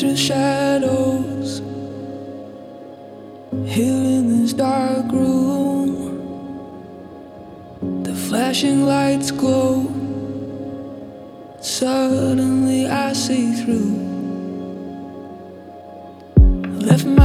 through shadows, here in this dark room. The flashing lights glow. Suddenly I see through. Left my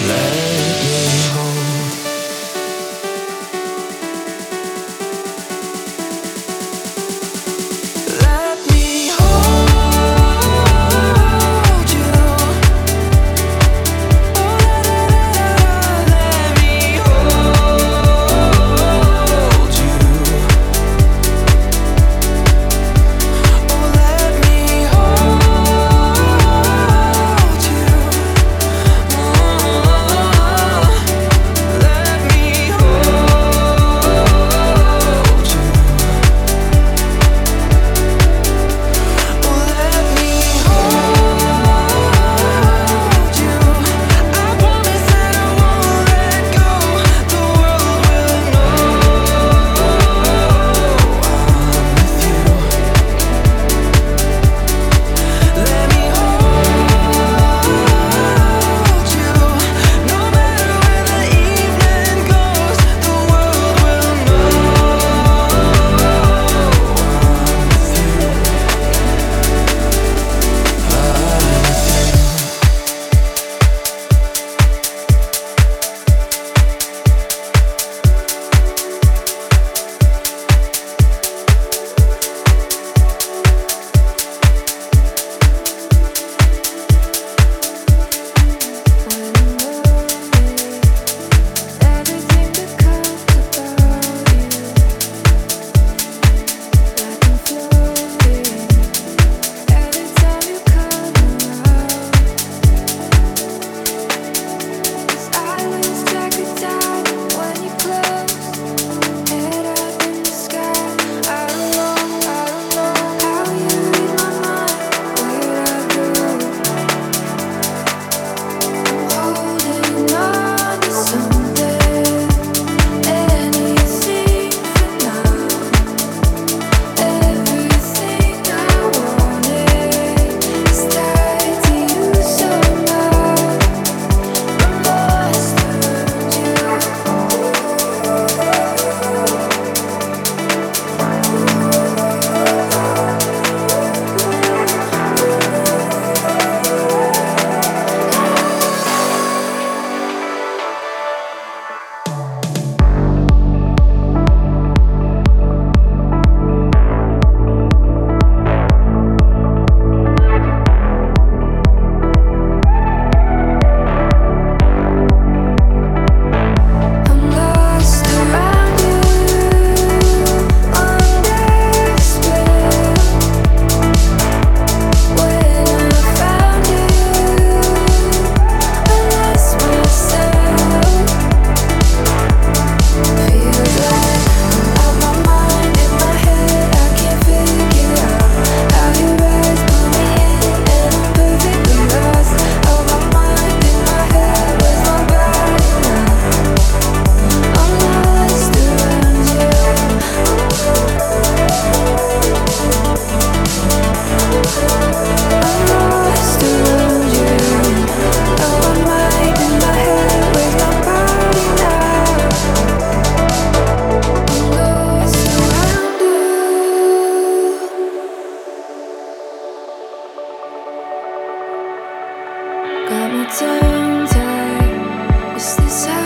Let this is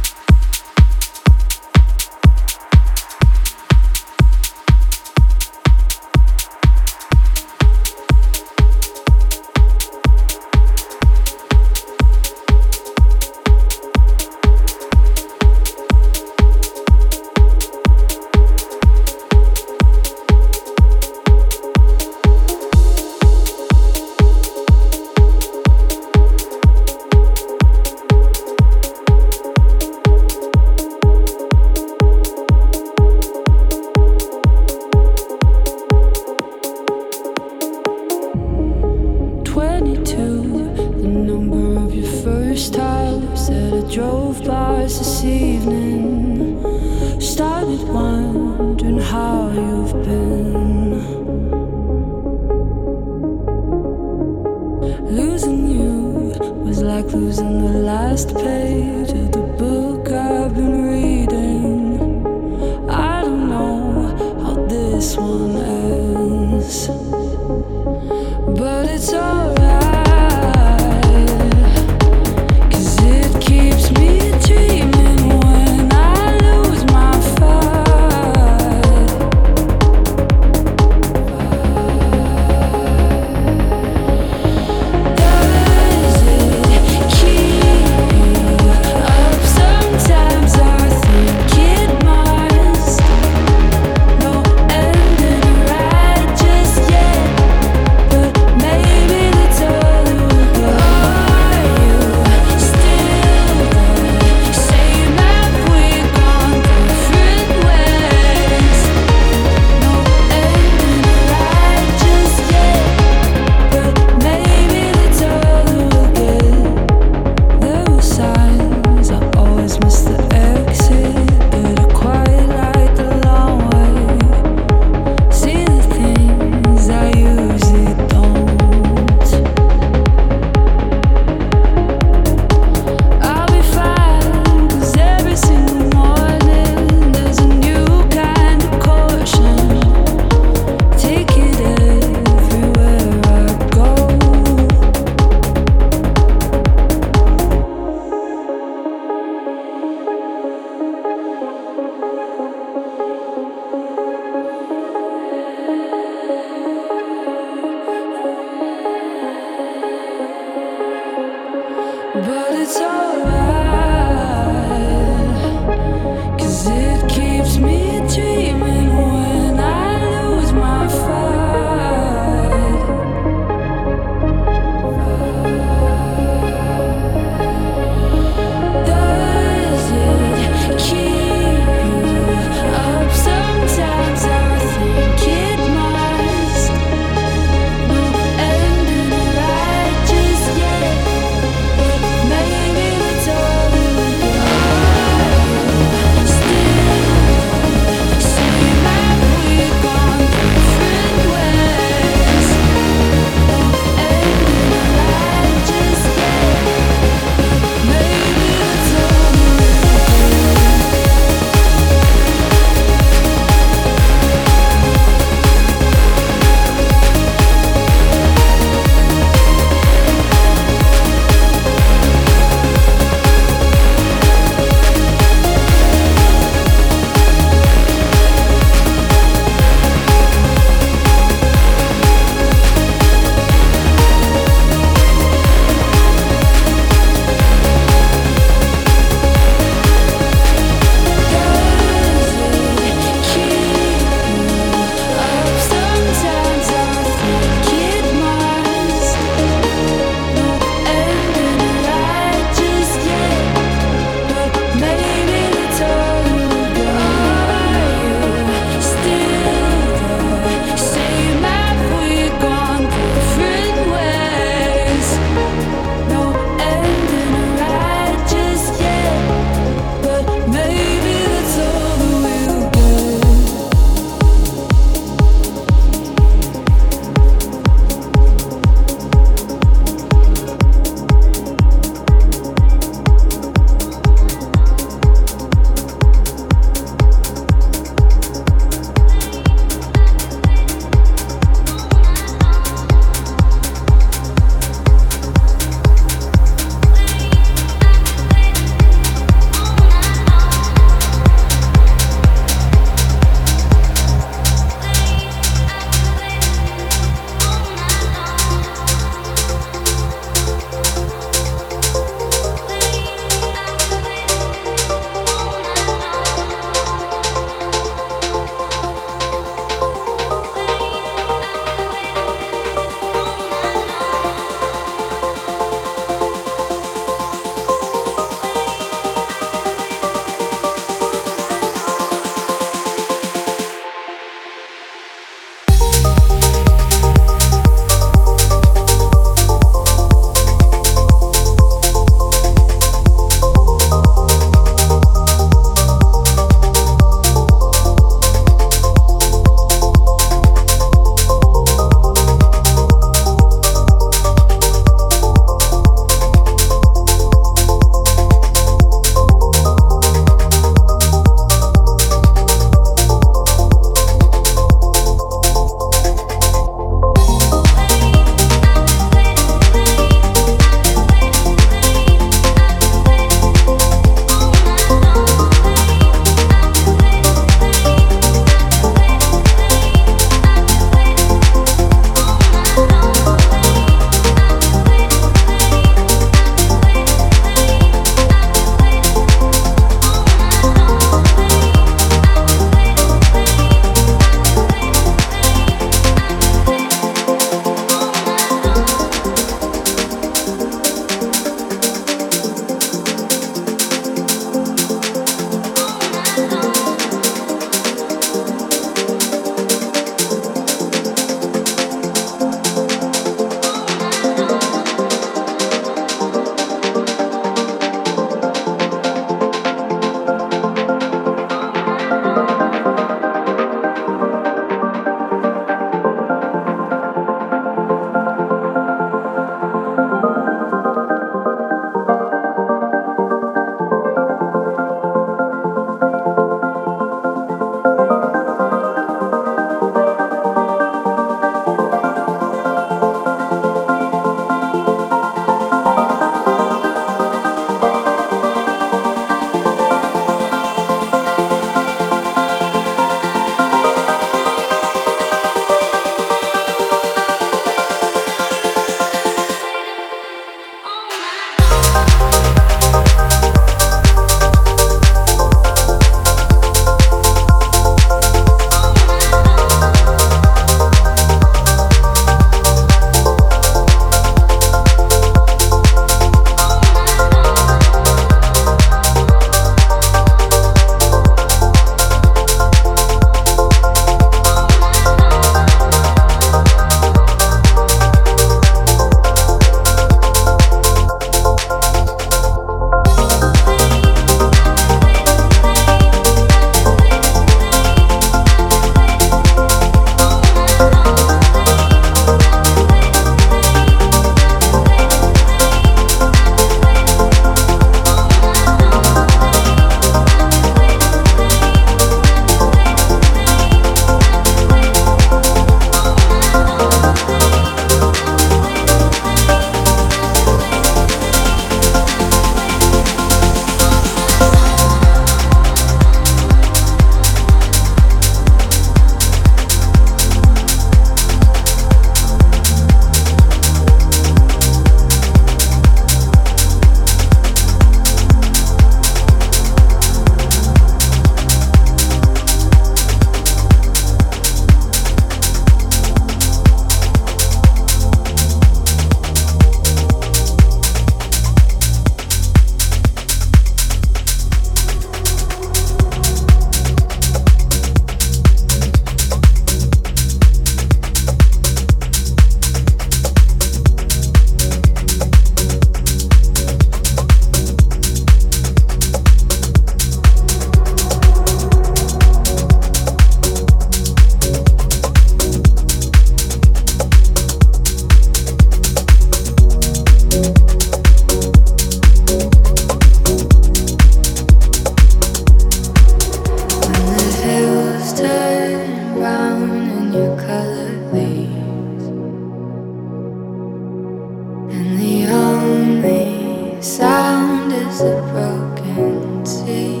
And the only sound is a broken sea.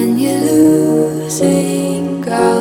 And you're losing ground.